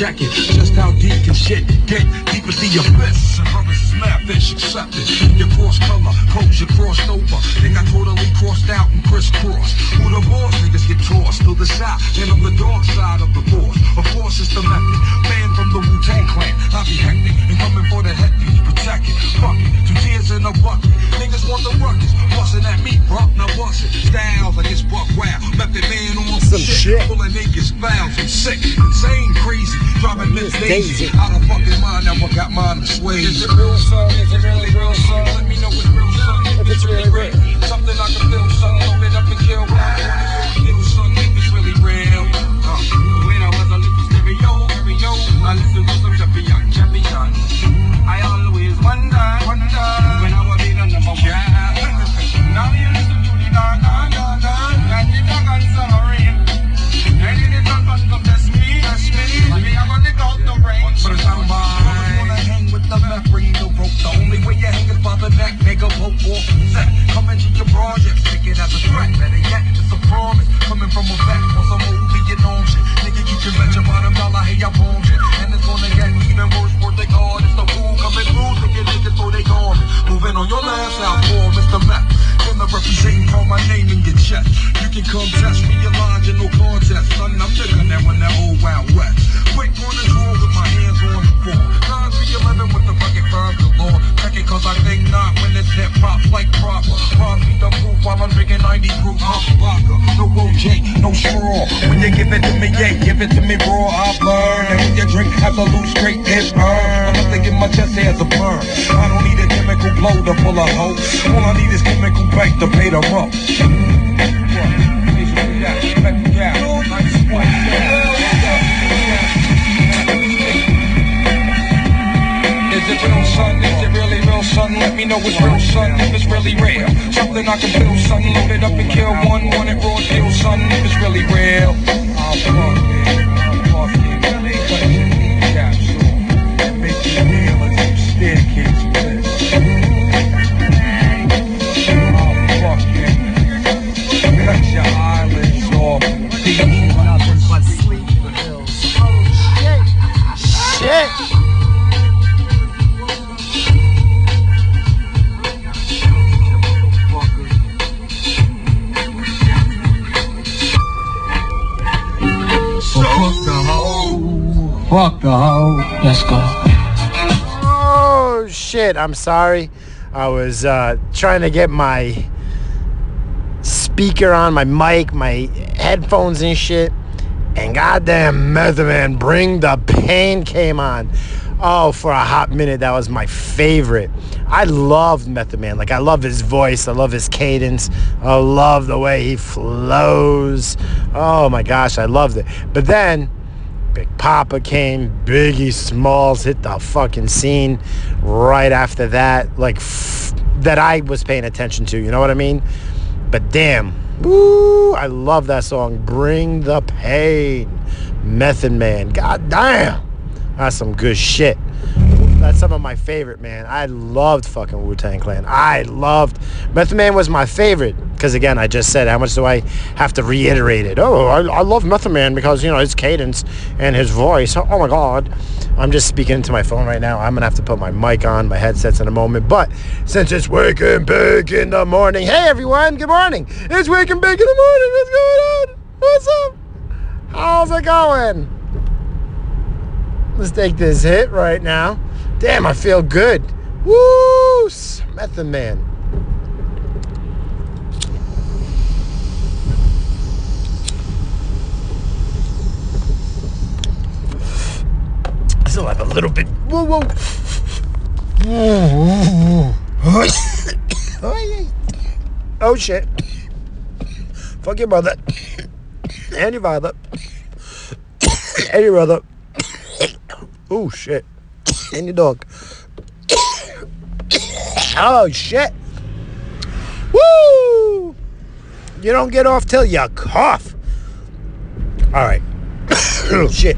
Just how deep can shit get? Deep into your abyss. And brothers is mad fish accepted. Your cross color, coats you crossed over. They got totally crossed out and crisscrossed. Who the boss? Niggas get tossed to the south. And on the dark side of the force. Of course it's the method. Man from the Wu-Tang clan. I be hectic and coming for the headpiece. Protect. Fuck it. Two tears in a bucket. Niggas want the ruckus. Bustin' at me, bro. Now bust it. Styles like it's buck wow. Method man on Some shit. Pulling niggas fouls and sick. Insane, crazy. Driving Miss Daisy. Daisy. Out of fucking mind. Never got mine to sway. Is it real, son? Is it really real, son? Let me know it's real, son. If it's really real. Something I can feel, son. Nigga. For set. Come into your project, take it as a threat. Better yet, it's a promise. Coming from a vet, on some you know shit. Nigga, you can bet your bottom dollar, hey, I'm on shit. And it's gonna get even worse for the God. It's the fool coming through, thinking niggas so they gone. Moving on your last out for Mr. Meth. In the representing, call my name in your chest. You can come test your in no contest. Son, I'm my chest has a burn. I don't need a chemical blow to pull a hoe. All I need is chemical bank to pay the rope. Is it real, son? Is it really real, son? Let me know it's real, son. If it's really real, something I can feel, son. Load it up and kill one, want it raw deal, son. If it's really real. I'm sorry. I was uh, trying to get my speaker on, my mic, my headphones and shit, and goddamn Method Man, Bring the Pain came on. Oh, for a hot minute, that was my favorite. I loved Method Man. Like, I love his voice. I love his cadence. I love the way he flows. Oh my gosh, I loved it. But then, Big Papa came, Biggie Smalls hit the fucking scene right after that, like f- that I was paying attention to. You know what I mean? But damn, woo! I love that song. Bring the pain, Method Man. God damn, that's some good shit. That's some of my favorite, man. I loved fucking Wu Tang Clan. I loved Method Man was my favorite because again, I just said how much do I have to reiterate it? Oh, I, I love Method Man because you know his cadence and his voice. Oh my God, I'm just speaking into my phone right now. I'm gonna have to put my mic on, my headsets in a moment. But since it's waking big in the morning, hey everyone, good morning. It's waking big in the morning. What's going on? What's up? How's it going? Let's take this hit right now. Damn, I feel good. Woo! Method Man. I still have a little bit. Whoa, whoa. oh shit. Fuck your mother. And your father. And your brother. Oh shit. And your dog. Oh shit. Woo! You don't get off till you cough. All right. oh shit.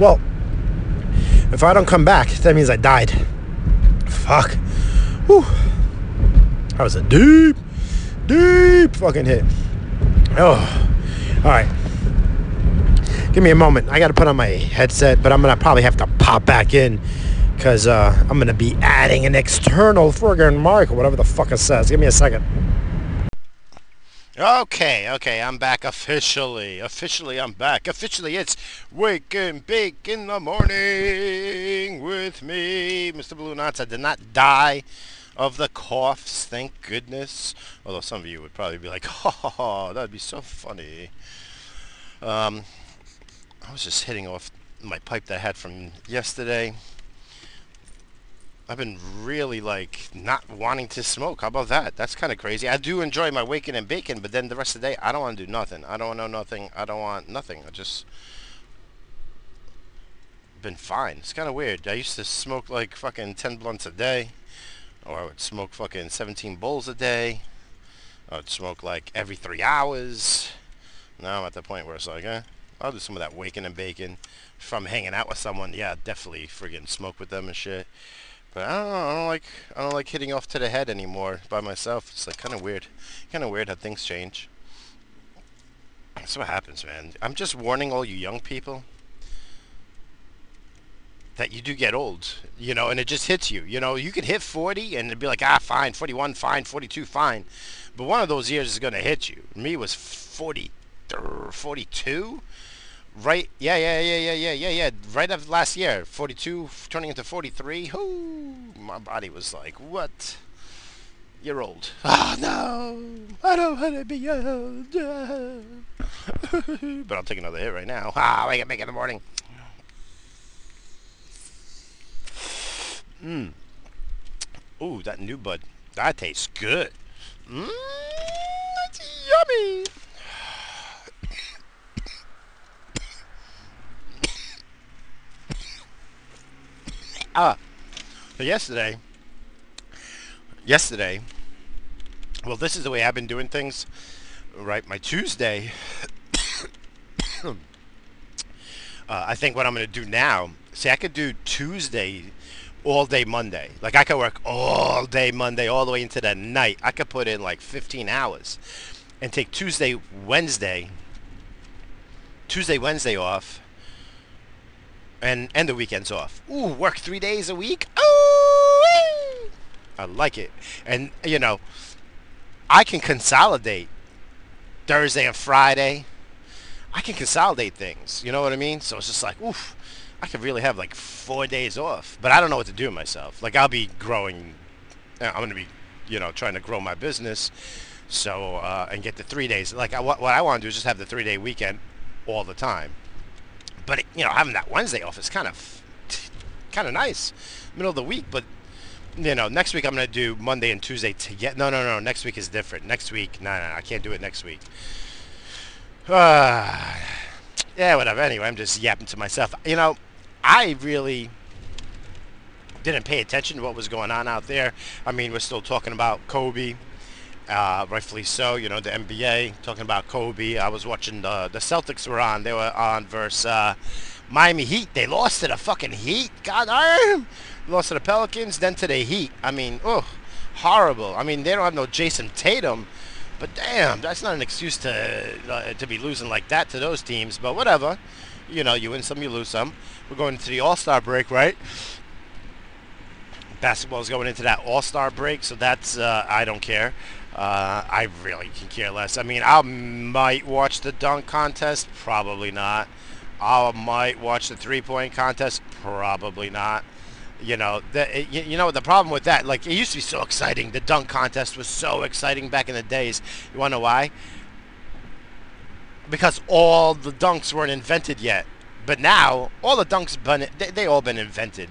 well, if I don't come back, that means I died. Fuck. Whew. That was a deep, deep fucking hit. Oh. All right. Give me a moment. I got to put on my headset, but I'm going to probably have to pop back in because uh, I'm going to be adding an external friggin' mic or whatever the fuck it says. Give me a second. Okay, okay, I'm back officially. Officially, I'm back. Officially, it's Wake and Bake in the morning with me, Mr. Blue Knots. I did not die of the coughs, thank goodness. Although some of you would probably be like, ha, oh, that'd be so funny. Um, I was just hitting off my pipe that I had from yesterday. I've been really like not wanting to smoke. How about that? That's kind of crazy. I do enjoy my waking and baking, but then the rest of the day I don't want to do nothing. I don't want to know nothing. I don't want nothing. I just been fine. It's kind of weird. I used to smoke like fucking 10 blunts a day, or I would smoke fucking 17 bowls a day. I would smoke like every three hours. Now I'm at the point where it's like, eh, I'll do some of that waking and baking. I'm hanging out with someone, yeah, definitely friggin' smoke with them and shit. But I don't know. I don't like I don't like hitting off to the head anymore by myself. It's like kind of weird, kind of weird how things change. That's what happens, man. I'm just warning all you young people that you do get old, you know, and it just hits you. You know, you could hit 40 and it'd be like, ah, fine, 41, fine, 42, fine. But one of those years is going to hit you. Me was 40, 42 right yeah yeah yeah yeah yeah yeah yeah right after last year 42 turning into 43 Ooh, my body was like what? You're old. Oh no i don't want to be old. But i'll take another hit right now. Ah wake up make it in the morning. Mmm ooh that new bud. That tastes good. Mmm that's yummy Ah, so yesterday, yesterday, well, this is the way I've been doing things, right? My Tuesday, uh, I think what I'm going to do now, see, I could do Tuesday all day Monday. Like, I could work all day Monday, all the way into the night. I could put in like 15 hours and take Tuesday, Wednesday, Tuesday, Wednesday off and and the weekends off. Ooh, work three days a week. Ooh, I like it. And you know, I can consolidate Thursday and Friday. I can consolidate things. You know what I mean? So it's just like, oof, I could really have like four days off. But I don't know what to do myself. Like I'll be growing. I'm gonna be, you know, trying to grow my business. So uh, and get the three days. Like I, what, what I want to do is just have the three day weekend all the time. But it, you know, having that Wednesday off is kind of kind of nice, middle of the week. But you know, next week I'm gonna do Monday and Tuesday to get. No, no, no. Next week is different. Next week, no, no, no I can't do it next week. Uh, yeah, whatever. Anyway, I'm just yapping to myself. You know, I really didn't pay attention to what was going on out there. I mean, we're still talking about Kobe uh, rightfully so. You know, the NBA talking about Kobe. I was watching the the Celtics were on. They were on versus uh, Miami Heat. They lost to the fucking Heat. God damn. Lost to the Pelicans, then to the Heat. I mean, oh, horrible. I mean, they don't have no Jayson Tatum. But damn, that's not an excuse to uh, to be losing like that to those teams. But whatever, you know, you win some, you lose some. We're going into the All Star break, right? Basketball is going into that All Star break, so that's uh, I don't care. Uh, I really can care less. I mean, I might watch the dunk contest, probably not. I might watch the three-point contest, probably not. You know, the, you, know the problem with that, like it used to be so exciting. The dunk contest was so exciting back in the days. You want to know why? Because all the dunks weren't invented yet. But now, all the dunks, been, they, they all been invented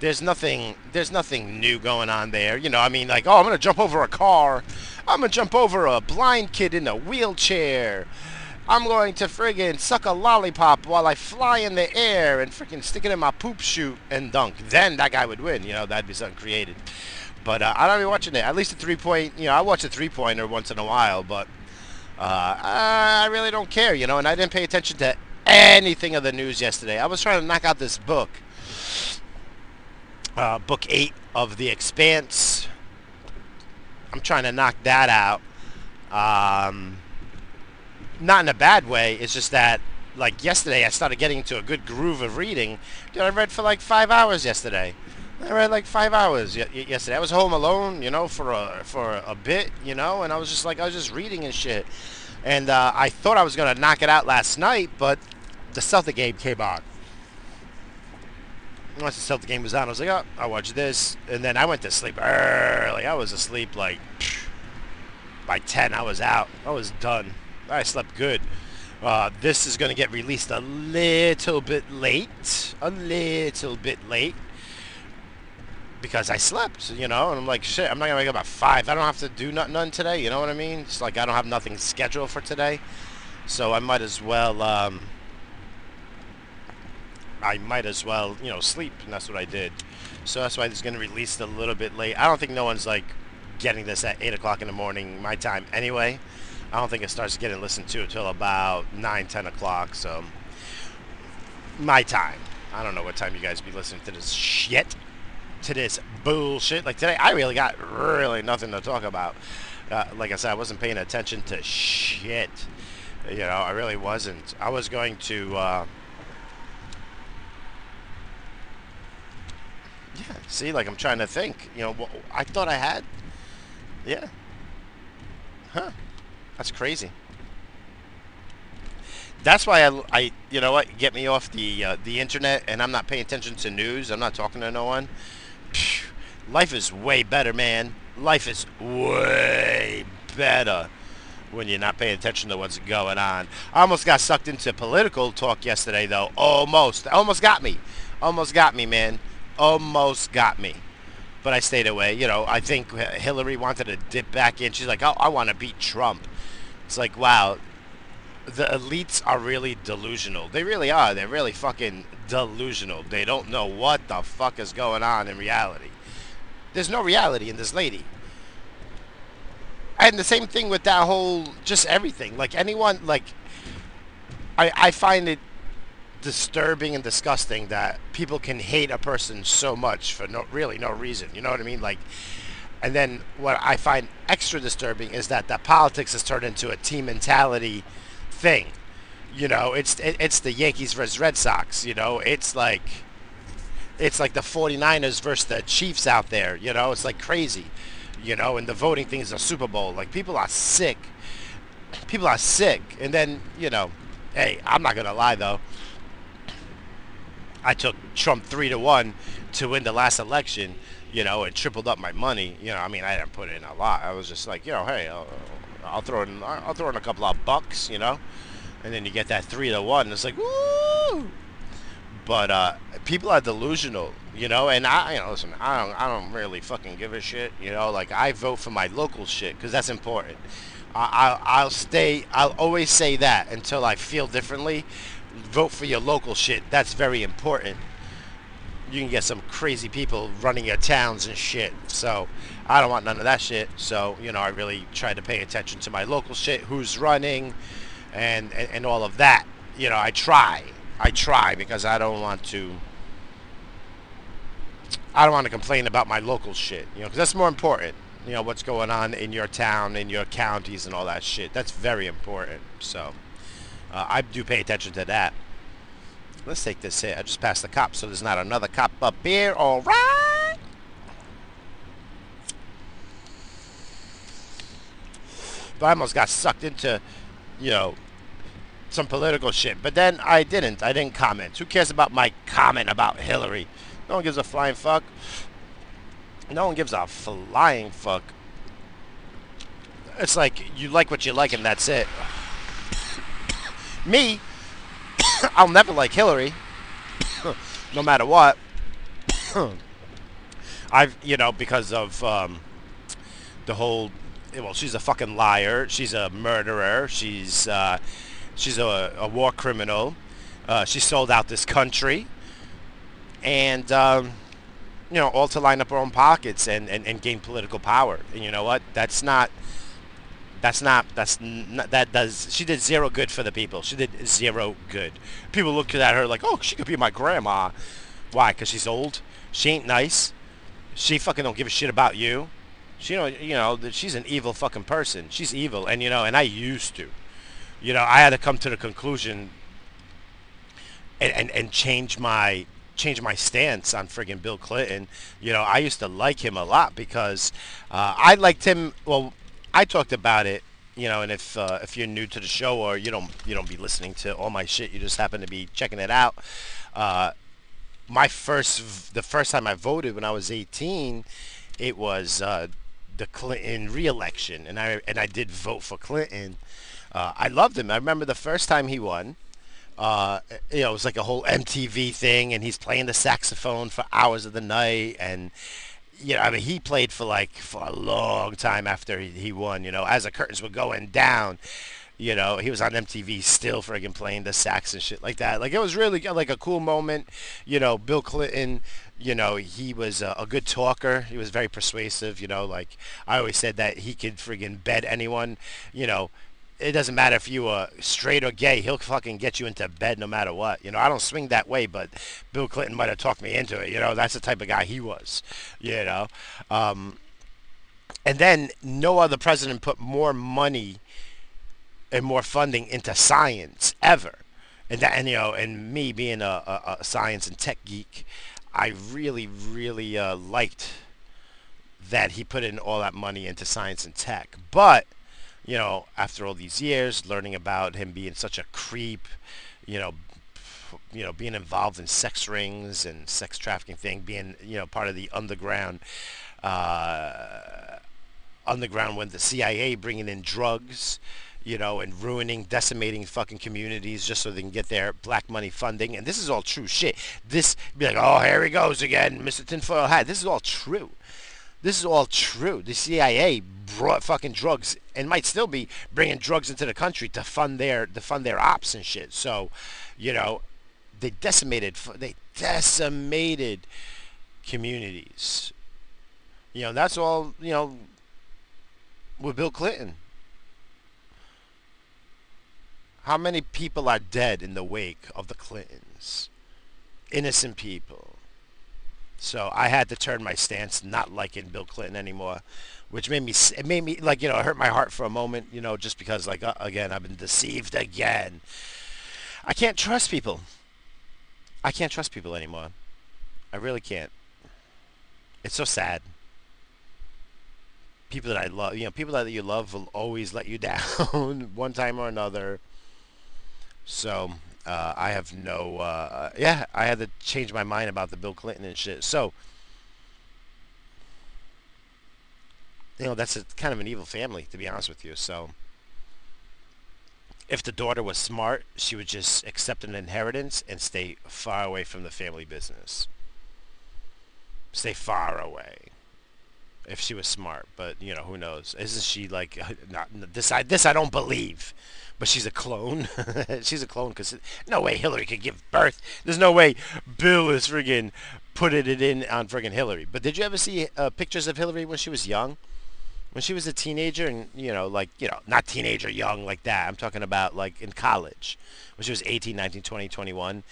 there's nothing there's nothing new going on there. You know, I mean like, oh, I'm going to jump over a car. I'm going to jump over a blind kid in a wheelchair. I'm going to friggin' suck a lollipop while I fly in the air and friggin' stick it in my poop chute and dunk. Then that guy would win. You know, that'd be something created. But uh, I don't be watching it. At least a three point. You know, I watch a three pointer once in a while, but uh, I really don't care. You know, and I didn't pay attention to anything of the news yesterday. I was trying to knock out this book uh, book eight of The Expanse. I'm trying to knock that out. Um, not in a bad way. It's just that like yesterday, I started getting into a good groove of reading. Dude, I read for like five hours yesterday. I read like five hours y- yesterday. I was home alone, you know, for a for a bit, you know, and I was just like I was just reading and shit. And uh, I thought I was gonna knock it out last night, but the Celtic game came on. Once the Celtic game was on, I was like, oh, I'll watch this, and then I went to sleep early. I was asleep like by ten. I was out. I was done. I slept good. Uh, this is going to get released a little bit late, a little bit late, because I slept, you know, and I'm like, shit, I'm not going to wake up at 5. I don't have to do nothing today, you know what I mean? It's like I don't have nothing scheduled for today, so I might as well, um, I might as well, you know, sleep, and that's what I did. So that's why it's going to release a little bit late. I don't think no one's, like, getting this at 8 o'clock in the morning, my time, anyway. I don't think it starts getting listened to until about 9, 10 o'clock, so my time. I don't know what time you guys be listening to this shit, to this bullshit. Like today, I really got really nothing to talk about. Uh, like I said, I wasn't paying attention to shit. You know, I really wasn't. I was going to, uh, yeah, see, like I'm trying to think. You know, I thought I had, yeah. Huh. That's crazy. That's why I, I, you know what, get me off the uh, the internet, and I'm not paying attention to news. I'm not talking to no one. Phew, life is way better, man. Life is way better when you're not paying attention to what's going on. I almost got sucked into political talk yesterday, though. Almost, almost got me. Almost got me, man. Almost got me but I stayed away. You know, I think Hillary wanted to dip back in. She's like, oh, I want to beat Trump. It's like, wow, the elites are really delusional. They really are. They're really fucking delusional. They don't know what the fuck is going on in reality. There's no reality in this lady. And the same thing with that whole, just everything. Like anyone, like, I, I find it disturbing and disgusting that people can hate a person so much for no really no reason. You know what I mean? Like, and then what I find extra disturbing is that that politics has turned into a team mentality thing. You know, it's it, it's the Yankees versus Red Sox. You know, it's like it's like the 49ers versus the Chiefs out there. You know, it's like crazy. You know, and the voting thing is a Super Bowl. Like people are sick. People are sick, and then you know, hey, I'm not gonna lie though. I took Trump three to one to win the last election, you know, and tripled up my money. You know, I mean, I didn't put in a lot. I was just like, you know, hey, I'll, I'll throw in, I'll throw in a couple of bucks, you know, and then you get that three to one. It's like, woo! But uh, people are delusional, you know, and I, you know, listen, I don't, I don't really fucking give a shit, you know. Like I vote for my local shit because that's important. I, I, I'll stay. I'll always say that until I feel differently vote for your local shit. That's very important. You can get some crazy people running your towns and shit. So I don't want none of that shit. So, you know, I really try to pay attention to my local shit, who's running and, and, and all of that. You know, I try. I try because I don't want to I don't want to complain about my local shit, you know, because that's more important. You know, what's going on in your town, in your counties, and all that shit. That's very important. So, uh, I do pay attention to that. Let's take this hit. I just passed the cop, so there's not another cop up here. All right. But I almost got sucked into, you know, some political shit. But then I didn't. I didn't comment. Who cares about my comment about Hillary? No one gives a flying fuck. No one gives a flying fuck. It's like you like what you like and that's it. Me, I'll never like Hillary, no matter what. I've, you know, because of um, the whole, well, she's a fucking liar. She's a murderer. She's, uh, she's a, a war criminal. Uh, she sold out this country, and um, you know, all to line up her own pockets and, and, and gain political power. And you know what? That's not that's not. That's not, that does. She did zero good for the people. She did zero good. People looked at her like, oh, she could be my grandma. Why? Cause she's old. She ain't nice. She fucking don't give a shit about you. She don't. You know, she's an evil fucking person. She's evil, and you know, and I used to. You know, I had to come to the conclusion and, and, and change my change my stance on friggin' Bill Clinton. You know, I used to like him a lot because uh, I liked him. Well, I talked about it. You know, and if uh, if you're new to the show or you don't you don't be listening to all my shit, you just happen to be checking it out. Uh, my first the first time I voted when I was 18, it was uh, the Clinton re-election, and I and I did vote for Clinton. Uh, I loved him. I remember the first time he won. Uh, you know, it was like a whole MTV thing, and he's playing the saxophone for hours of the night, and you know, I mean, he played for like for a long time after he, he won. You know, as the curtains were going down, you know, he was on MTV still friggin' playing the sax and shit like that. Like it was really uh, like a cool moment. You know, Bill Clinton. You know, he was a, a good talker. He was very persuasive. You know, like I always said that he could friggin' bed anyone. You know, it doesn't matter if you are straight or gay. He'll fucking get you into bed no matter what. You know, I don't swing that way, but Bill Clinton might have talked me into it. You know, that's the type of guy he was. You know, um, and then no other president put more money and more funding into science ever. And that, and you know, and me being a, a, a science and tech geek, I really, really uh, liked that he put in all that money into science and tech. But you know, after all these years, learning about him being such a creep, you know, you know, being involved in sex rings and sex trafficking thing, being you know part of the underground, uh, underground when the CIA bringing in drugs, you know, and ruining, decimating fucking communities just so they can get their black money funding. And this is all true shit. This be like, oh, here he goes again, Mr. Tinfoil Hat. This is all true. This is all true. The CIA brought fucking drugs and might still be bringing drugs into the country to fund their to fund their ops and shit. So, you know, they decimated they decimated communities. You know, that's all, you know, with Bill Clinton. How many people are dead in the wake of the Clintons? Innocent people. So I had to turn my stance, not liking Bill Clinton anymore, which made me it made me like you know it hurt my heart for a moment, you know, just because like uh, again I've been deceived again. I can't trust people. I can't trust people anymore. I really can't. It's so sad. People that I love, you know, people that you love will always let you down one time or another. So uh, I have no, uh, yeah, I had to change my mind about the Bill Clinton and shit. So, you know, that's a kind of an evil family, to be honest with you. So, if the daughter was smart, she would just accept an inheritance and stay far away from the family business. Stay far away. If she was smart, but you know who knows? Isn't she like not this? I this I don't believe but she's a clone. she's a clone because no way Hillary could give birth. There's no way Bill is friggin' putting it in on friggin' Hillary. But did you ever see uh, pictures of Hillary when she was young? When she was a teenager and, you know, like, you know, not teenager young like that. I'm talking about like in college when she was 18, 19, 20, 21.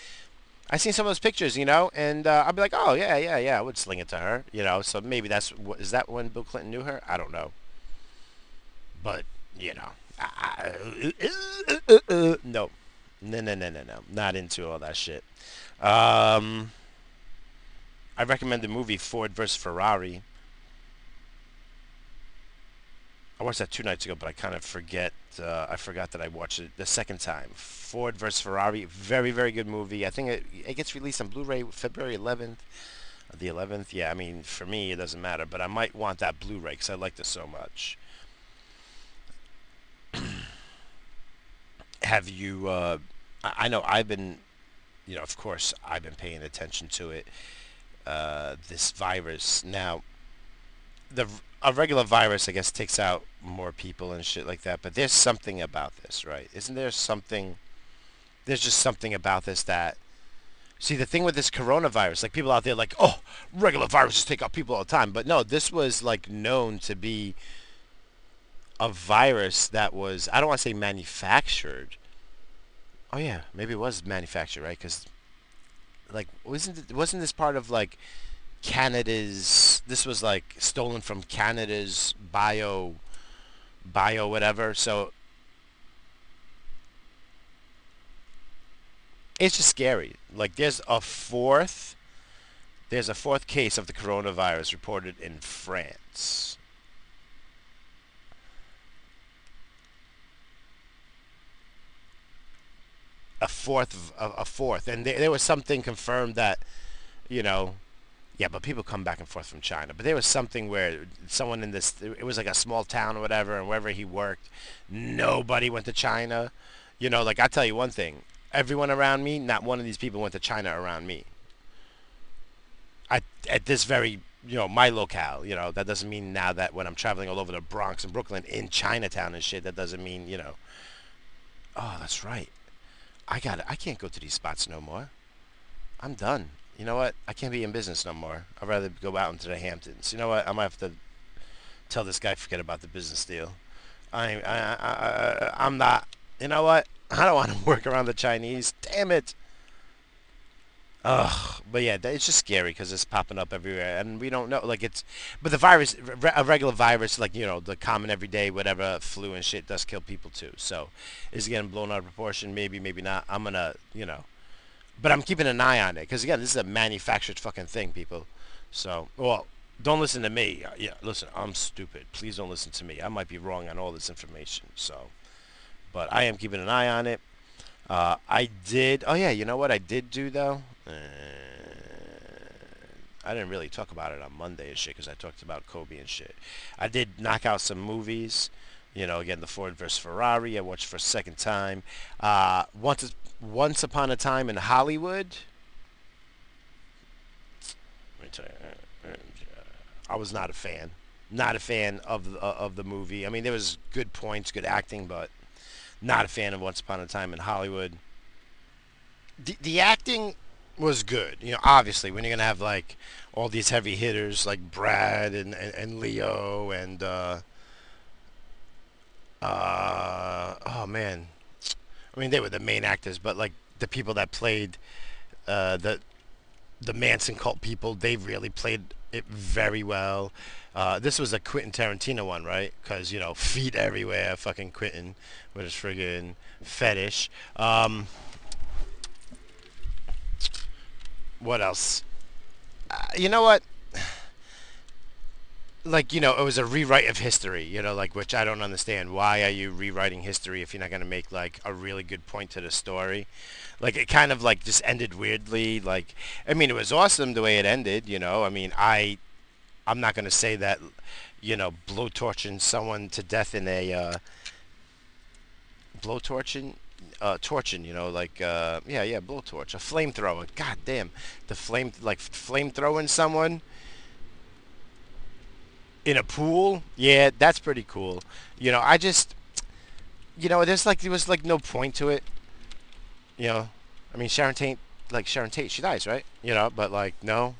I seen some of those pictures, you know, and uh, I'd be like, oh yeah, yeah, yeah, I would sling it to her, you know. So maybe that's is that when Bill Clinton knew her? I don't know, but you know, no, no, no, no, no, no. Not into all that shit. Um, I recommend the movie Ford vs Ferrari. I watched that two nights ago, but I kind of forget. Uh, I forgot that I watched it the second time. Ford vs Ferrari, very very good movie. I think it it gets released on Blu-ray February 11th. The 11th, yeah. I mean, for me, it doesn't matter, but I might want that Blu-ray because I liked it so much. have you? Uh, I know I've been, you know, of course I've been paying attention to it. Uh, this virus now, the a regular virus, I guess, takes out more people and shit like that. But there's something about this, right? Isn't there something? There's just something about this that. See, the thing with this coronavirus, like people out there, like, oh, regular viruses take out people all the time. But no, this was like known to be a virus that was I don't want to say manufactured. Oh yeah, maybe it was manufactured, right? Because like wasn't it, wasn't this part of like Canada's? This was like stolen from Canada's bio bio whatever. So it's just scary. Like there's a fourth, there's a fourth case of the coronavirus reported in France. A fourth, a, fourth, and there, there was something confirmed that, you know, yeah, but people come back and forth from China. But there was something where someone in this, it was like a small town or whatever, and wherever he worked, nobody went to China. You know, like I tell you one thing, everyone around me, not one of these people went to China around me. At at this very, you know, my locale. You know, that doesn't mean now that when I'm traveling all over the Bronx and Brooklyn in Chinatown and shit, that doesn't mean you know. Oh, that's right. I got I can't go to these spots no more. I'm done. You know what? I can't be in business no more. I'd rather go out into the Hamptons. You know what? I might have to tell this guy forget about the business deal. I I I, I'm not. You know what? I don't want to work around the Chinese. Damn it. Ugh, but yeah, it's just scary because it's popping up everywhere, and we don't know. Like it's, but the virus, a regular virus, like you know, the common everyday whatever flu and shit, does kill people too. So, is it getting blown out of proportion? Maybe, maybe not. I'm gonna, you know, but I'm keeping an eye on it because again, this is a manufactured fucking thing, people. So, well, don't listen to me. Yeah, listen, I'm stupid. Please don't listen to me. I might be wrong on all this information. So, but I am keeping an eye on it. Uh, I did. Oh yeah, you know what I did do though. Uh, I didn't really talk about it on Monday and shit because I talked about Kobe and shit. I did knock out some movies. You know, again, the Ford versus Ferrari. I watched for a second time. Uh, once, once upon a time in Hollywood. You, uh, I was not a fan. Not a fan of the, of the movie. I mean, there was good points, good acting, but not a fan of Once Upon a Time in Hollywood. The, the acting was good. You know, obviously when you're gonna have like all these heavy hitters like Brad and and, and Leo and uh, uh, oh man, I mean they were the main actors, but like the people that played uh, the the Manson cult people, they really played it very well. Uh, this was a Quentin Tarantino one, right? Because you know, feet everywhere, fucking Quentin with his friggin' fetish. Um, what else? Uh, you know what? Like, you know, it was a rewrite of history, you know, like, which I don't understand. Why are you rewriting history if you're not going to make, like, a really good point to the story? Like, it kind of, like, just ended weirdly. Like, I mean, it was awesome the way it ended, you know. I mean, I, I'm not going to say that, you know, blowtorching someone to death in a, uh, blowtorching? uh, torching, you know, like uh, yeah, yeah, blowtorch, a flamethrower. God damn, the flame like flamethrowing someone in a pool. Yeah, that's pretty cool. You know, I just, you know, there's like there was like no point to it. You know, I mean Sharon Tate, like Sharon Tate, she dies, right? You know, but like no,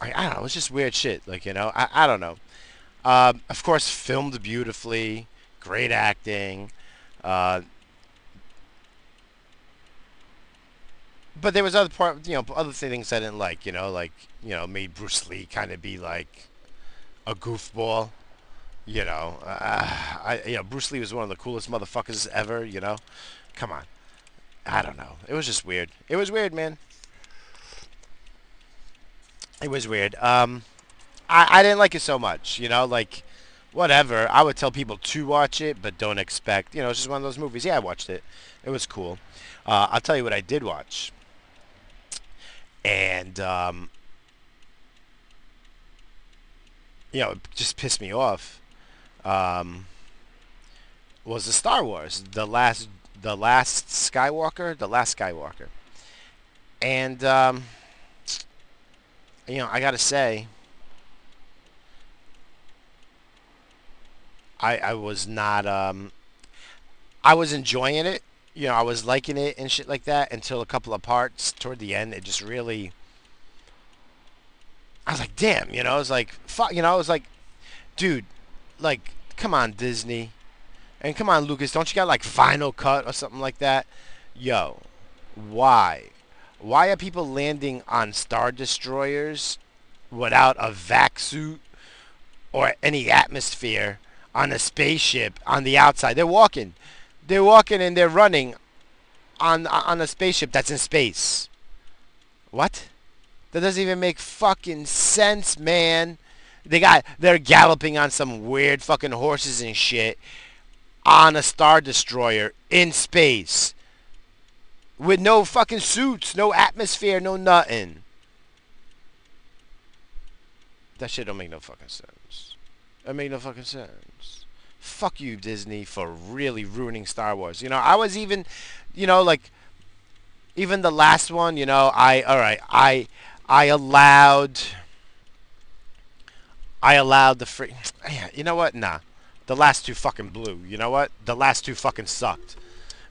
I, I don't know. It's just weird shit. Like you know, I I don't know. Um, of course, filmed beautifully, great acting. Uh, but there was other part, you know, other things I didn't like. You know, like you know, made Bruce Lee kind of be like a goofball. You know, uh, I you know Bruce Lee was one of the coolest motherfuckers ever. You know, come on. I don't know. It was just weird. It was weird, man. It was weird. Um, I I didn't like it so much. You know, like whatever. I would tell people to watch it, but don't expect. You know, it's just one of those movies. Yeah, I watched it. It was cool. Uh, I'll tell you what I did watch and um, you know, it just pissed me off. Um, was the Star Wars, the last, the last Skywalker, the last Skywalker, and um, you know, I gotta say, I I was not um, I was enjoying it you know, I was liking it and shit like that until a couple of parts toward the end. It just really, I was like, damn, you know, I was like, fuck, you know, I was like, dude, like, come on, Disney, and come on, Lucas, don't you got like Final Cut or something like that? Yo, why? Why are people landing on Star Destroyers without a vac suit or any atmosphere on a spaceship on the outside? They're walking they're walking and they're running on on a spaceship that's in space. What? That doesn't even make fucking sense, man. They got they're galloping on some weird fucking horses and shit on a star destroyer in space with no fucking suits, no atmosphere, no nothing. That shit don't make no fucking sense. That make no fucking sense. Fuck you, Disney, for really ruining Star Wars. You know, I was even, you know, like, even the last one. You know, I all right, I, I allowed. I allowed the free. You know what? Nah, the last two fucking blew. You know what? The last two fucking sucked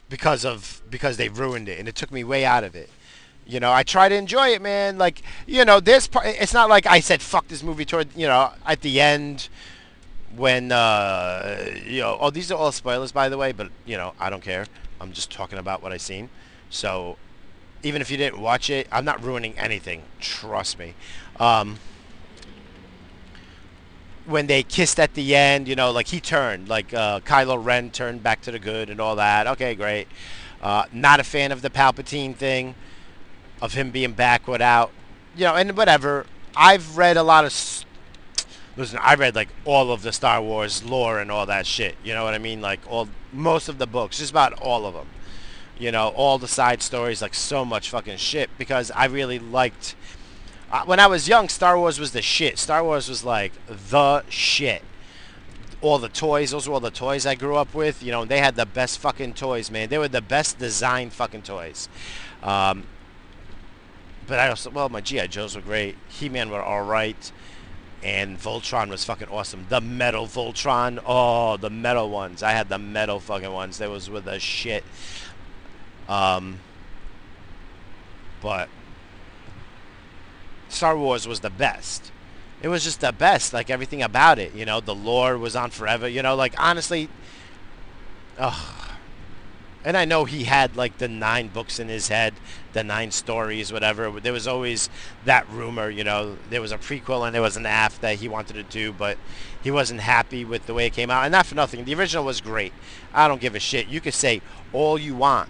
because of because they ruined it and it took me way out of it. You know, I try to enjoy it, man. Like, you know, this part. It's not like I said fuck this movie toward you know at the end when uh you know. Oh, these are all spoilers, by the way. But you know, I don't care. I'm just talking about what I seen. So even if you didn't watch it, I'm not ruining anything. Trust me. Um, when they kissed at the end, you know, like he turned, like uh, Kylo Ren turned back to the good and all that. Okay, great. Uh, not a fan of the Palpatine thing, of him being back without, you know, and whatever. I've read a lot of. Listen, I read like all of the Star Wars lore and all that shit. You know what I mean? Like all, most of the books, just about all of them. You know, all the side stories, like so much fucking shit because I really liked uh, when I was young, Star Wars was the shit. Star Wars was like the shit. All the toys, those were all the toys I grew up with. You know, they had the best fucking toys, man. They were the best designed fucking toys. Um, but I also, well, my G.I. Joes were great. He-Man were all right. And Voltron was fucking awesome. The metal Voltron. Oh, the metal ones. I had the metal fucking ones. They was with the shit. Um, but Star Wars was the best. It was just the best, like everything about it. You know, the lore was on forever. You know, like honestly, ugh. And I know he had like the nine books in his head, the nine stories, whatever. There was always that rumor, you know, there was a prequel and there was an aft that he wanted to do, but he wasn't happy with the way it came out. And not for nothing, the original was great. I don't give a shit. You could say all you want.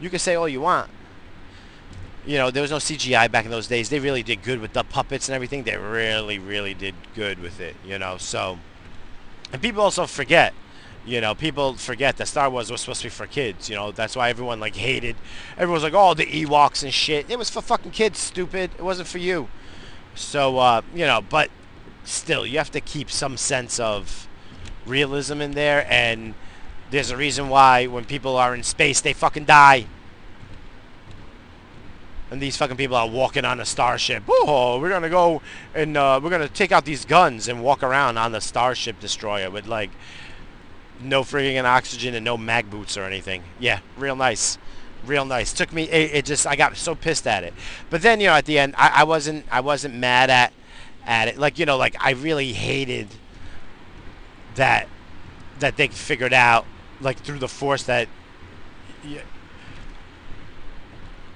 You can say all you want you know, there was no CGI back in those days. They really did good with the puppets and everything. They really, really did good with it, you know. So, and people also forget, you know, people forget that Star Wars was supposed to be for kids. You know, that's why everyone like hated. Everyone's like, oh, the Ewoks and shit. It was for fucking kids, stupid. It wasn't for you. So, uh, you know, but still, you have to keep some sense of realism in there. And there's a reason why when people are in space, they fucking die and these fucking people are walking on a starship. Oh, we're gonna go and uh, we're gonna take out these guns and walk around on the starship destroyer with like no frigging oxygen and no mag boots or anything. Yeah, real nice, real nice. Took me, it, it just I got so pissed at it. But then you know at the end I, I wasn't I wasn't mad at at it. Like you know like I really hated that that they figured out like through the force that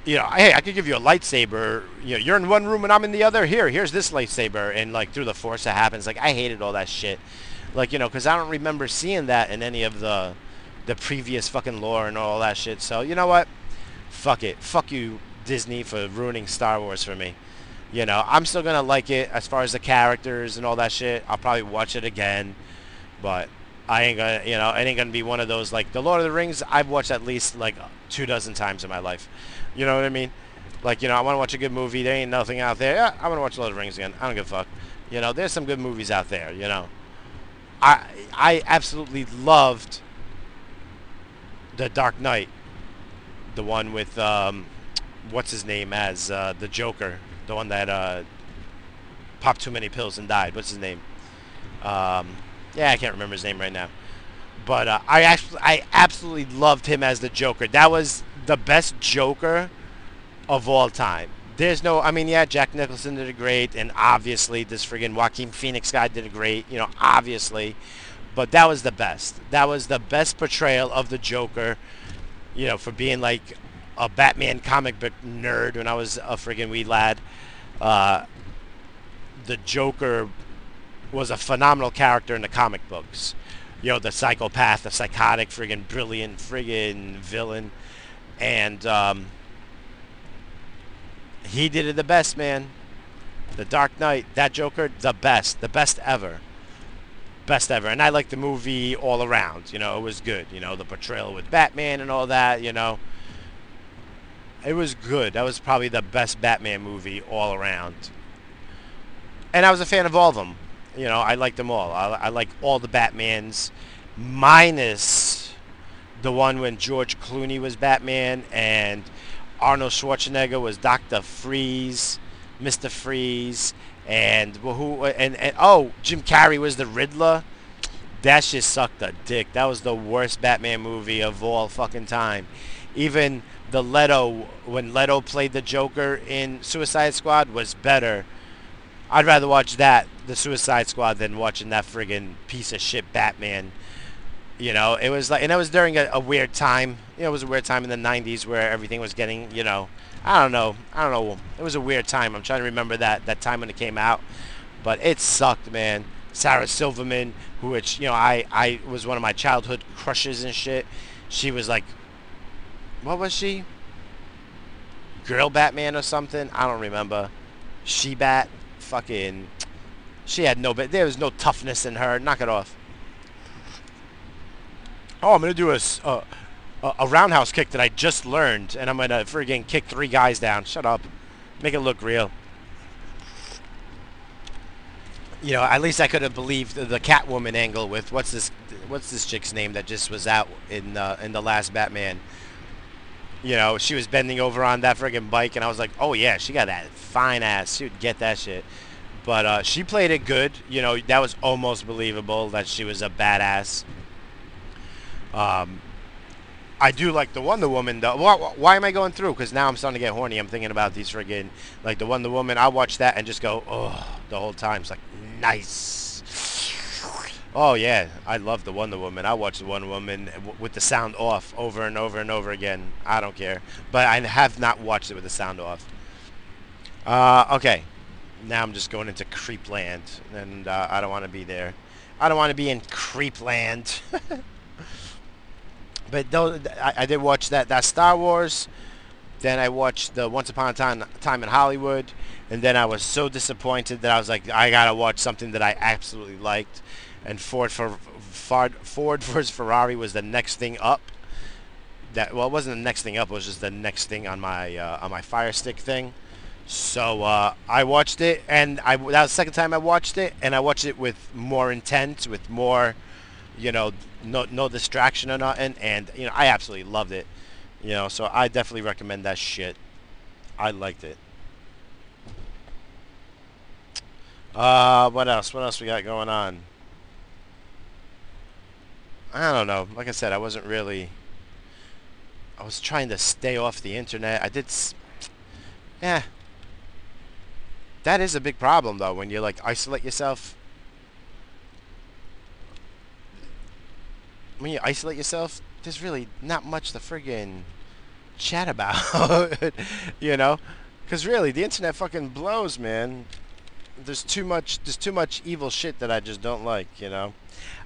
you know, hey, I could give you a lightsaber. You know, you're in one room and I'm in the other. Here, here's this lightsaber, and like through the force that happens. Like I hated all that shit. Like you know, because I don't remember seeing that in any of the the previous fucking lore and all that shit. So you know what? Fuck it. Fuck you, Disney, for ruining Star Wars for me. You know, I'm still gonna like it as far as the characters and all that shit. I'll probably watch it again, but I ain't gonna, you know, it ain't gonna be one of those like the Lord of the Rings. I've watched at least like two dozen times in my life. You know what I mean? Like, you know, I want to watch a good movie. There ain't nothing out there. Yeah, I want to watch Lord of the Rings again. I don't give a fuck. You know, there's some good movies out there. You know, I I absolutely loved the Dark Knight, the one with um, what's his name as uh, the Joker, the one that uh, popped too many pills and died. What's his name? Um, yeah, I can't remember his name right now. But uh, I actually, I absolutely loved him as the Joker. That was the best Joker of all time. There's no, I mean, yeah, Jack Nicholson did a great, and obviously this friggin' Joaquin Phoenix guy did a great, you know, obviously. But that was the best. That was the best portrayal of the Joker, you know, for being like a Batman comic book nerd when I was a friggin' wee lad. Uh, the Joker was a phenomenal character in the comic books. You know, the psychopath, the psychotic, friggin' brilliant, friggin' villain and um, he did it the best, man. The Dark Knight, that Joker, the best, the best ever, best ever. And I like the movie all around. You know, it was good. You know, the portrayal with Batman and all that. You know, it was good. That was probably the best Batman movie all around. And I was a fan of all of them. You know, I like them all. I, I like all the Batmans, minus the one when George Clooney was Batman and Arnold Schwarzenegger was Doctor Freeze, Mister Freeze, and who and, and oh Jim Carrey was the Riddler. That shit sucked a dick. That was the worst Batman movie of all fucking time. Even the Leto when Leto played the Joker in Suicide Squad was better. I'd rather watch that, the Suicide Squad, than watching that friggin' piece of shit Batman. You know, it was like, and it was during a, a weird time. You know, it was a weird time in the '90s where everything was getting, you know, I don't know, I don't know. It was a weird time. I'm trying to remember that that time when it came out, but it sucked, man. Sarah Silverman, who which you know I I was one of my childhood crushes and shit. She was like, what was she? Girl Batman or something? I don't remember. She Bat, fucking. She had no, but there was no toughness in her. Knock it off. Oh, I'm gonna do a a roundhouse kick that I just learned, and I'm gonna friggin' kick three guys down. Shut up. Make it look real. You know, at least I could have believed the, the Catwoman angle with what's this what's this chick's name that just was out in uh, in the last Batman. You know, she was bending over on that friggin' bike, and I was like, oh yeah, she got that fine ass. She would get that shit. But uh, she played it good. You know, that was almost believable that she was a badass. Um, I do like the Wonder Woman though. Why, why am I going through? Because now I'm starting to get horny. I'm thinking about these friggin' like the Wonder Woman. I watch that and just go, oh, the whole time. It's like nice. Oh yeah, I love the Wonder Woman. I watch the Wonder Woman with the sound off over and over and over again. I don't care, but I have not watched it with the sound off. Uh, okay, now I'm just going into creep land, and uh, I don't want to be there. I don't want to be in creep land. but though I, I did watch that that Star Wars, then I watched the Once Upon a Time Time in Hollywood, and then I was so disappointed that I was like, I gotta watch something that I absolutely liked, and Ford for Ford Ford versus Ferrari was the next thing up. That well, it wasn't the next thing up. It was just the next thing on my uh, on my Fire Stick thing. So uh, I watched it, and I that was the second time I watched it, and I watched it with more intent, with more, you know, no no distraction or nothing, and you know I absolutely loved it. You know, so I definitely recommend that shit. I liked it. Uh, what else? What else we got going on? I don't know. Like I said, I wasn't really. I was trying to stay off the internet. I did. Yeah. That is a big problem, though, when you like isolate yourself. When you isolate yourself, there's really not much to friggin' chat about, you know? Because really, the internet fucking blows, man. There's too much. There's too much evil shit that I just don't like, you know.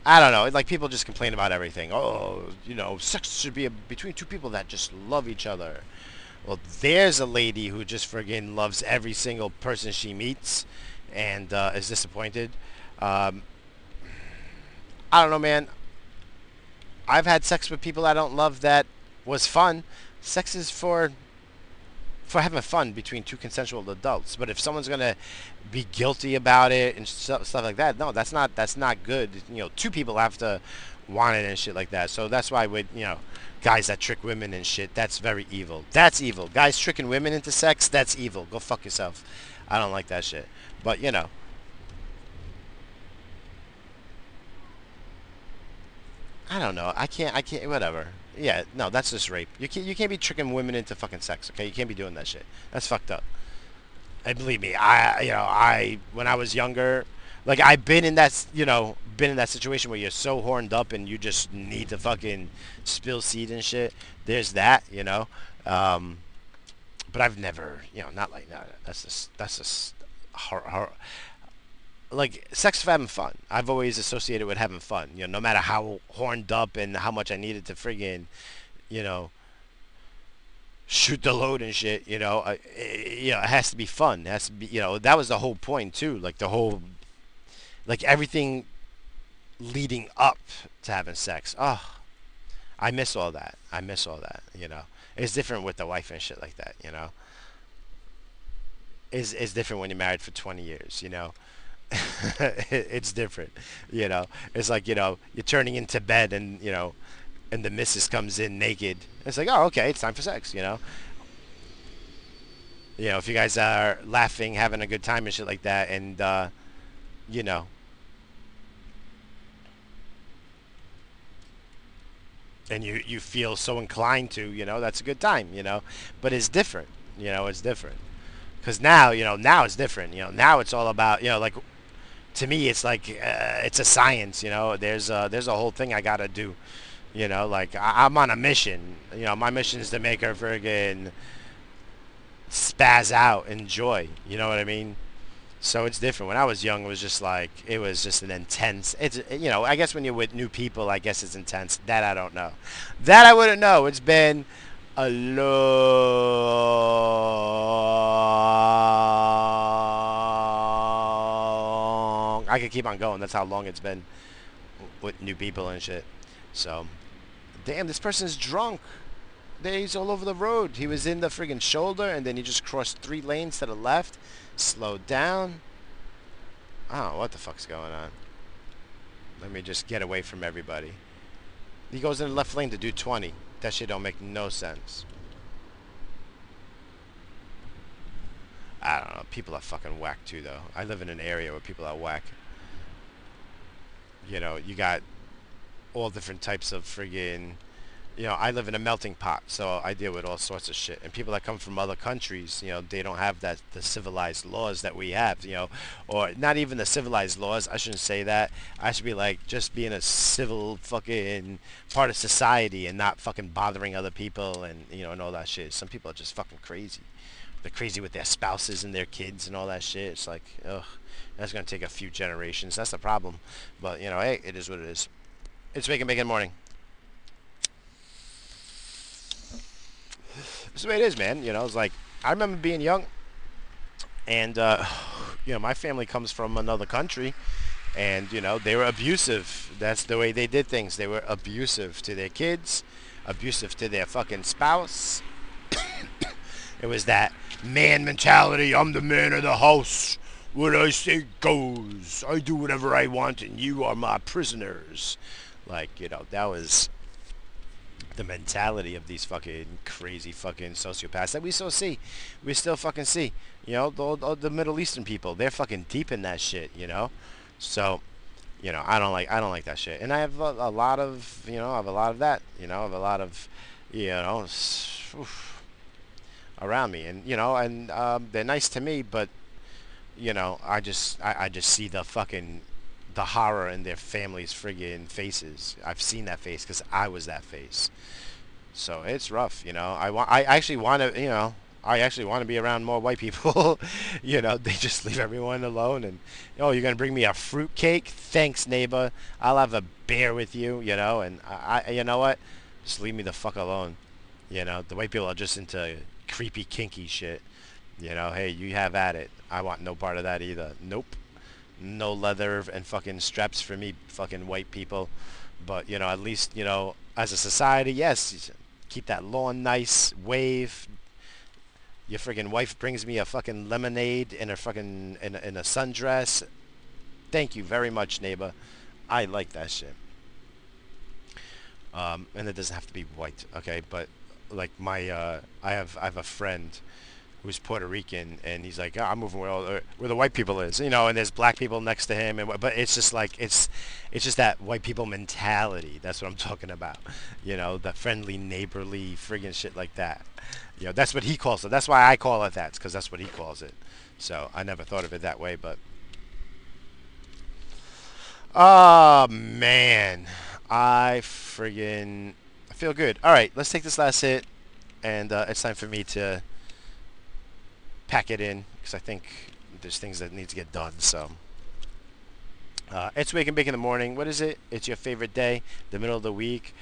I don't know. Like people just complain about everything. Oh, you know, sex should be a, between two people that just love each other. Well, there's a lady who just friggin' loves every single person she meets, and uh, is disappointed. Um, I don't know, man. I've had sex with people I don't love that was fun. Sex is for for having fun between two consensual adults. But if someone's gonna be guilty about it and stuff, stuff like that, no, that's not that's not good. You know, two people have to want it and shit like that. So that's why with you know, guys that trick women and shit, that's very evil. That's evil. Guys tricking women into sex, that's evil. Go fuck yourself. I don't like that shit. But you know. I don't know. I can't. I can't. Whatever. Yeah. No, that's just rape. You can't. You can't be tricking women into fucking sex. Okay. You can't be doing that shit. That's fucked up. And believe me, I. You know, I. When I was younger, like I've been in that. You know, been in that situation where you're so horned up and you just need to fucking spill seed and shit. There's that. You know. Um, but I've never. You know, not like that. That's just. That's just. Hor- hor- like sex for having fun. I've always associated with having fun. You know, no matter how horned up and how much I needed to friggin', you know, shoot the load and shit. You know, uh, it, you know, it has to be fun. It has to be, you know, that was the whole point too. Like the whole, like everything leading up to having sex. Oh, I miss all that. I miss all that. You know, it's different with the wife and shit like that. You know, is is different when you're married for 20 years. You know. it's different, you know. It's like you know you're turning into bed, and you know, and the missus comes in naked. It's like, oh, okay, it's time for sex, you know. You know, if you guys are laughing, having a good time and shit like that, and uh, you know, and you you feel so inclined to, you know, that's a good time, you know. But it's different, you know, it's different. Cause now, you know, now it's different. You know, now it's all about, you know, like to me, it's like uh, it's a science. You know, there's a, there's a whole thing I gotta do. You know, like I, I'm on a mission. You know, my mission is to make her friggin' spaz out, enjoy. You know what I mean? So it's different. When I was young, it was just like it was just an intense. It's you know, I guess when you're with new people, I guess it's intense. That I don't know. That I wouldn't know. It's been a long. I could keep on going. That's how long it's been with new people and shit. So, damn, this person's drunk. He's all over the road. He was in the friggin' shoulder, and then he just crossed three lanes to the left, slowed down. I what the fuck's going on. Let me just get away from everybody. He goes in the left lane to do 20. That shit don't make no sense. I don't know. People are fucking whack too, though. I live in an area where people are whack. You know, you got all different types of friggin'. You know, I live in a melting pot, so I deal with all sorts of shit. And people that come from other countries, you know, they don't have that the civilized laws that we have, you know, or not even the civilized laws. I shouldn't say that. I should be like just being a civil fucking part of society and not fucking bothering other people and you know and all that shit. Some people are just fucking crazy. They're crazy with their spouses and their kids and all that shit. It's like, ugh, that's gonna take a few generations. That's the problem. But you know, hey, it is what it is. It's making making morning. This is the way it is, man. You know, it's like I remember being young, and uh, you know, my family comes from another country, and you know, they were abusive. That's the way they did things. They were abusive to their kids, abusive to their fucking spouse. it was that man mentality. I'm the man of the house. What I say goes. I do whatever I want, and you are my prisoners. Like you know, that was the mentality of these fucking crazy fucking sociopaths that we still see. We still fucking see. You know, the, the Middle Eastern people, they're fucking deep in that shit, you know? So, you know, I don't like I don't like that shit. And I have a, a lot of, you know, I have a lot of that, you know, I have a lot of, you know, oof, around me. And, you know, and um, they're nice to me, but, you know, I just, I, I just see the fucking the horror in their families' friggin' faces. I've seen that face because I was that face. So it's rough, you know. I want, I actually want to, you know, I actually want to be around more white people. you know, they just leave everyone alone. And oh, you're gonna bring me a fruit cake? Thanks, neighbor. I'll have a beer with you. You know, and I, I, you know what? Just leave me the fuck alone. You know, the white people are just into creepy, kinky shit. You know, hey, you have at it. I want no part of that either. Nope no leather and fucking straps for me fucking white people. But you know at least you know as a society yes keep that lawn nice wave. Your freaking wife brings me a fucking lemonade in a fucking in a, in a sundress. Thank you very much neighbor. I like that shit. Um, and it doesn't have to be white okay? But like my uh, i have i have a friend who's Puerto Rican, and he's like, oh, I'm moving where, all, where the white people is, you know, and there's black people next to him, and but it's just like it's it's just that white people mentality. That's what I'm talking about, you know, the friendly, neighborly, friggin' shit like that. You know, that's what he calls it. That's why I call it that, because that's what he calls it. So I never thought of it that way, but. Oh man, I friggin' feel good. All right, let's take this last hit, and uh, it's time for me to pack it in because I think there's things that need to get done. So uh, it's and Bake in the morning. What is it? It's your favorite day, the middle of the week.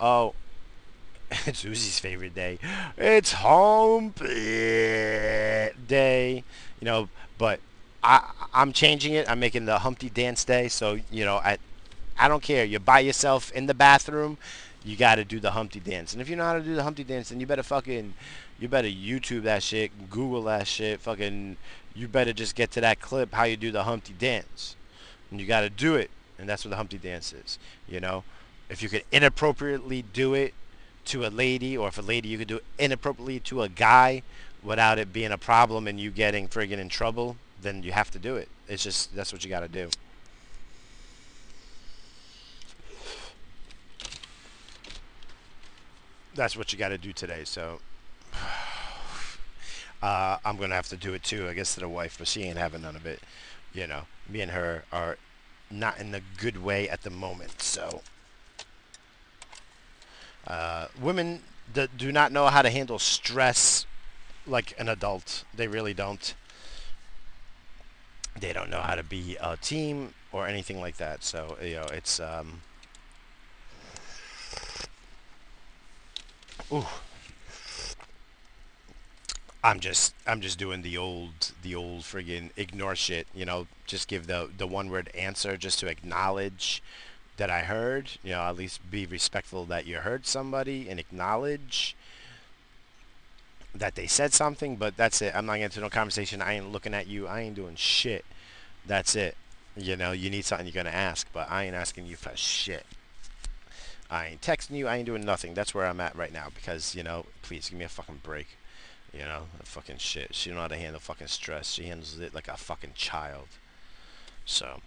Oh, it's Uzi's favorite day. It's hump day. You know, but I I'm changing it. I'm making the Humpty Dance Day. So you know, I I don't care. You're by yourself in the bathroom. You got to do the Humpty Dance. And if you know how to do the Humpty Dance, then you better fucking you better YouTube that shit, Google that shit, fucking. You better just get to that clip how you do the Humpty Dance, and you got to do it. And that's what the Humpty Dance is. You know, if you could inappropriately do it to a lady, or if a lady you could do it inappropriately to a guy without it being a problem and you getting friggin' in trouble, then you have to do it. It's just that's what you got to do. That's what you got to do today. So uh, I'm gonna have to do it too, I guess, to the wife, but she ain't having none of it. You know, me and her are not in a good way at the moment. So uh, women that do not know how to handle stress like an adult. They really don't. They don't know how to be a team or anything like that. So you know, it's um. Ooh. I'm just I'm just doing the old the old friggin' ignore shit, you know, just give the the one word answer just to acknowledge that I heard, you know, at least be respectful that you heard somebody and acknowledge that they said something, but that's it. I'm not getting into no conversation. I ain't looking at you. I ain't doing shit. That's it. You know, you need something you're gonna ask, but I ain't asking you for shit. I ain't texting you. I ain't doing nothing. That's where I'm at right now because, you know, please give me a fucking break. You know, fucking shit. She don't know how to handle fucking stress. She handles it like a fucking child. So,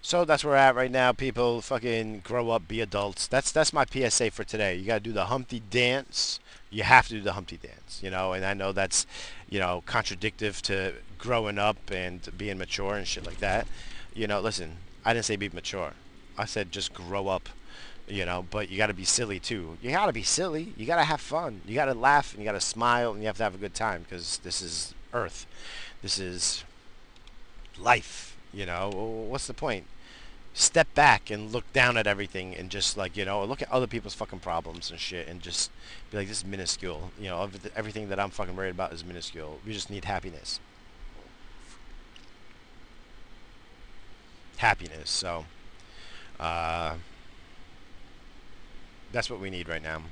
so that's where we're at right now. People, fucking grow up, be adults. That's that's my PSA for today. You gotta do the Humpty dance. You have to do the Humpty dance. You know, and I know that's, you know, contradictive to growing up and being mature and shit like that. You know, listen, I didn't say be mature. I said just grow up you know but you got to be silly too. You got to be silly. You got to have fun. You got to laugh and you got to smile and you have to have a good time because this is earth. This is life you know? What's the point? Step back and look down at everything and just like you know look at other people's fucking problems and shit and just be like this is minuscule. You know everything that i'm fucking worried about is minuscule. We just need happiness. Happiness so uh that's what we need right now.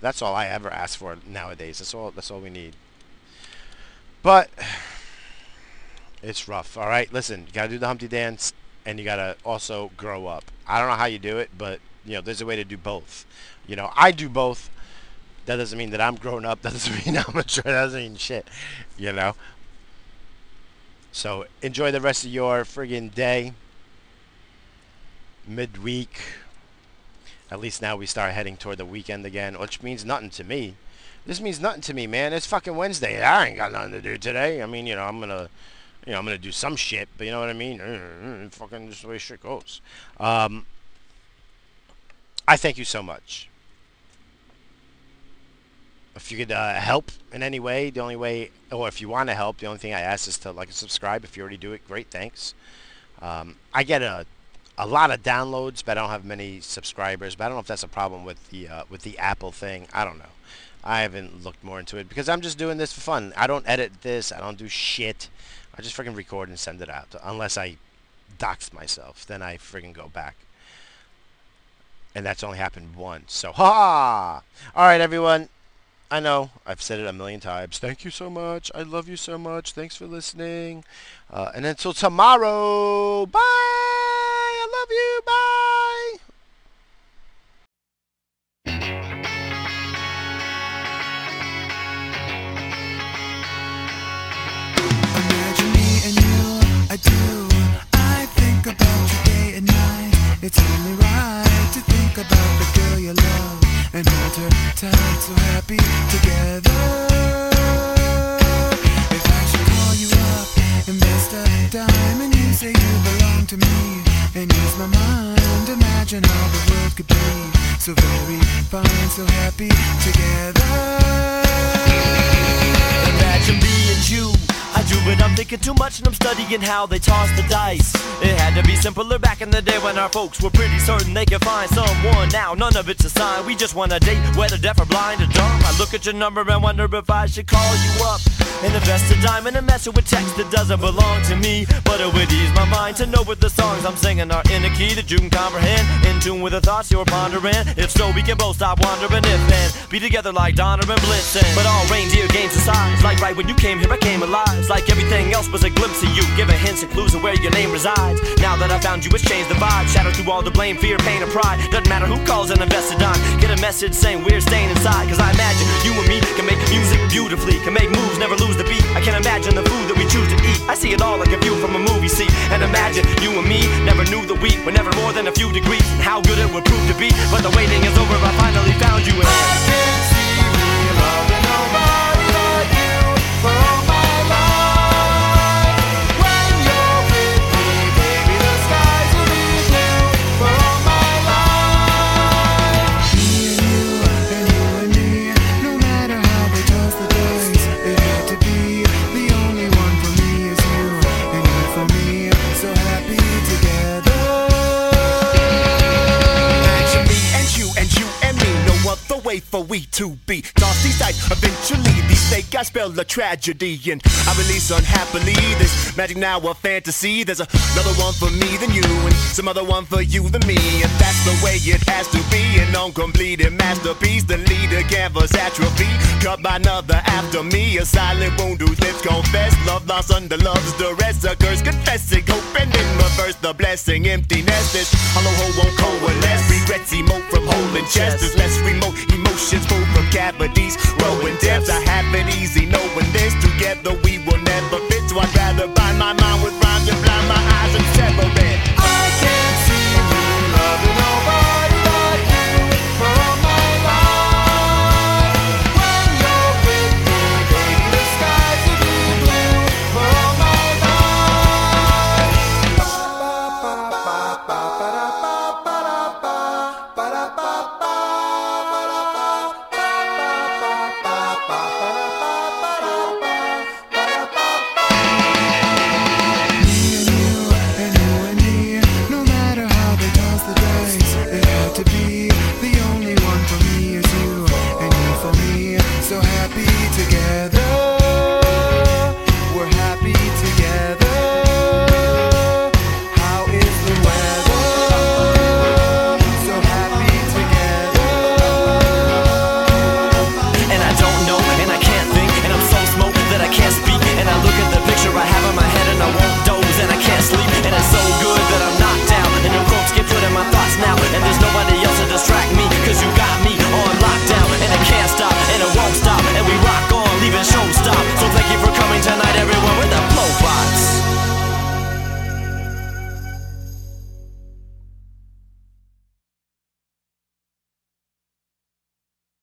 That's all I ever ask for nowadays. That's all. That's all we need. But it's rough. All right, listen. You gotta do the Humpty Dance, and you gotta also grow up. I don't know how you do it, but you know, there's a way to do both. You know, I do both. That doesn't mean that I'm grown up. That doesn't mean I'm mature. That doesn't mean shit. You know. So enjoy the rest of your friggin' day. Midweek at least now we start heading toward the weekend again, which means nothing to me. This means nothing to me, man. It's fucking Wednesday. I ain't got nothing to do today. I mean, you know, I'm gonna, you know, I'm gonna do some shit, but you know what I mean? Mm-hmm. Fucking just the way shit goes. Um, I thank you so much. If you could uh, help in any way, the only way, or if you want to help, the only thing I ask is to like and subscribe. If you already do it, great, thanks. Um, I get a a lot of downloads, but I don't have many subscribers. But I don't know if that's a problem with the uh, with the Apple thing. I don't know. I haven't looked more into it because I'm just doing this for fun. I don't edit this. I don't do shit. I just freaking record and send it out. Unless I dox myself, then I freaking go back. And that's only happened once. So, ha! All right, everyone. I know I've said it a million times. Thank you so much. I love you so much. Thanks for listening. Uh, and until tomorrow, bye love you. Bye. Imagine me and you, I do. I think about you day and night. It's only right to think about the girl you love and hold her tight, so happy together. If I should call you up, and invest a dime, and you say you belong to me and use my mind. Imagine how the world could be so very fine, so happy together. Imagine being you. Do, but I'm thinking. too much and I'm studying how they toss the dice. It had to be simpler back in the day when our folks were pretty certain they could find someone. Now none of it's a sign. We just want a date, whether deaf or blind or dumb. I look at your number and wonder if I should call you up. And invest a dime in a message with text that doesn't belong to me. But it would ease my mind to know what the songs I'm singing are in a key that you can comprehend. In tune with the thoughts you're pondering. If so, we can both stop wandering. If then, be together like Donner and Blitzen. But all reindeer games aside, like right when you came here, I came alive. Like everything else was a glimpse of you, giving hints and clues of where your name resides. Now that I found you, it's changed the vibe. Shadow through all the blame, fear, pain, or pride. Doesn't matter who calls and invested on. Get a message saying we're staying inside. Cause I imagine you and me can make music beautifully, can make moves, never lose the beat. I can imagine the food that we choose to eat. I see it all like a view from a movie seat. And imagine you and me never knew that we were never more than a few degrees. And how good it would prove to be. But the waiting is over, I finally found you. And I can't see me way for we to be. Toss these eventually these snake eyes spell a tragedy. And I release unhappily this magic now a fantasy. There's another one for me than you, and some other one for you than me. And that's the way it has to be. An uncompleted masterpiece. The leader canvas atrophy. Cut by another after me. A silent wound whose lips confess. Love lost under love's duress. A curse confessing. Hoping in reverse the blessing. Emptiness. This hollow hole won't coalesce. Regrets emote from holding chest. There's less remote emotions pull from cavities. Rowing depths. I have it easy knowing this. Together we will never fit. So I'd rather bind my mind with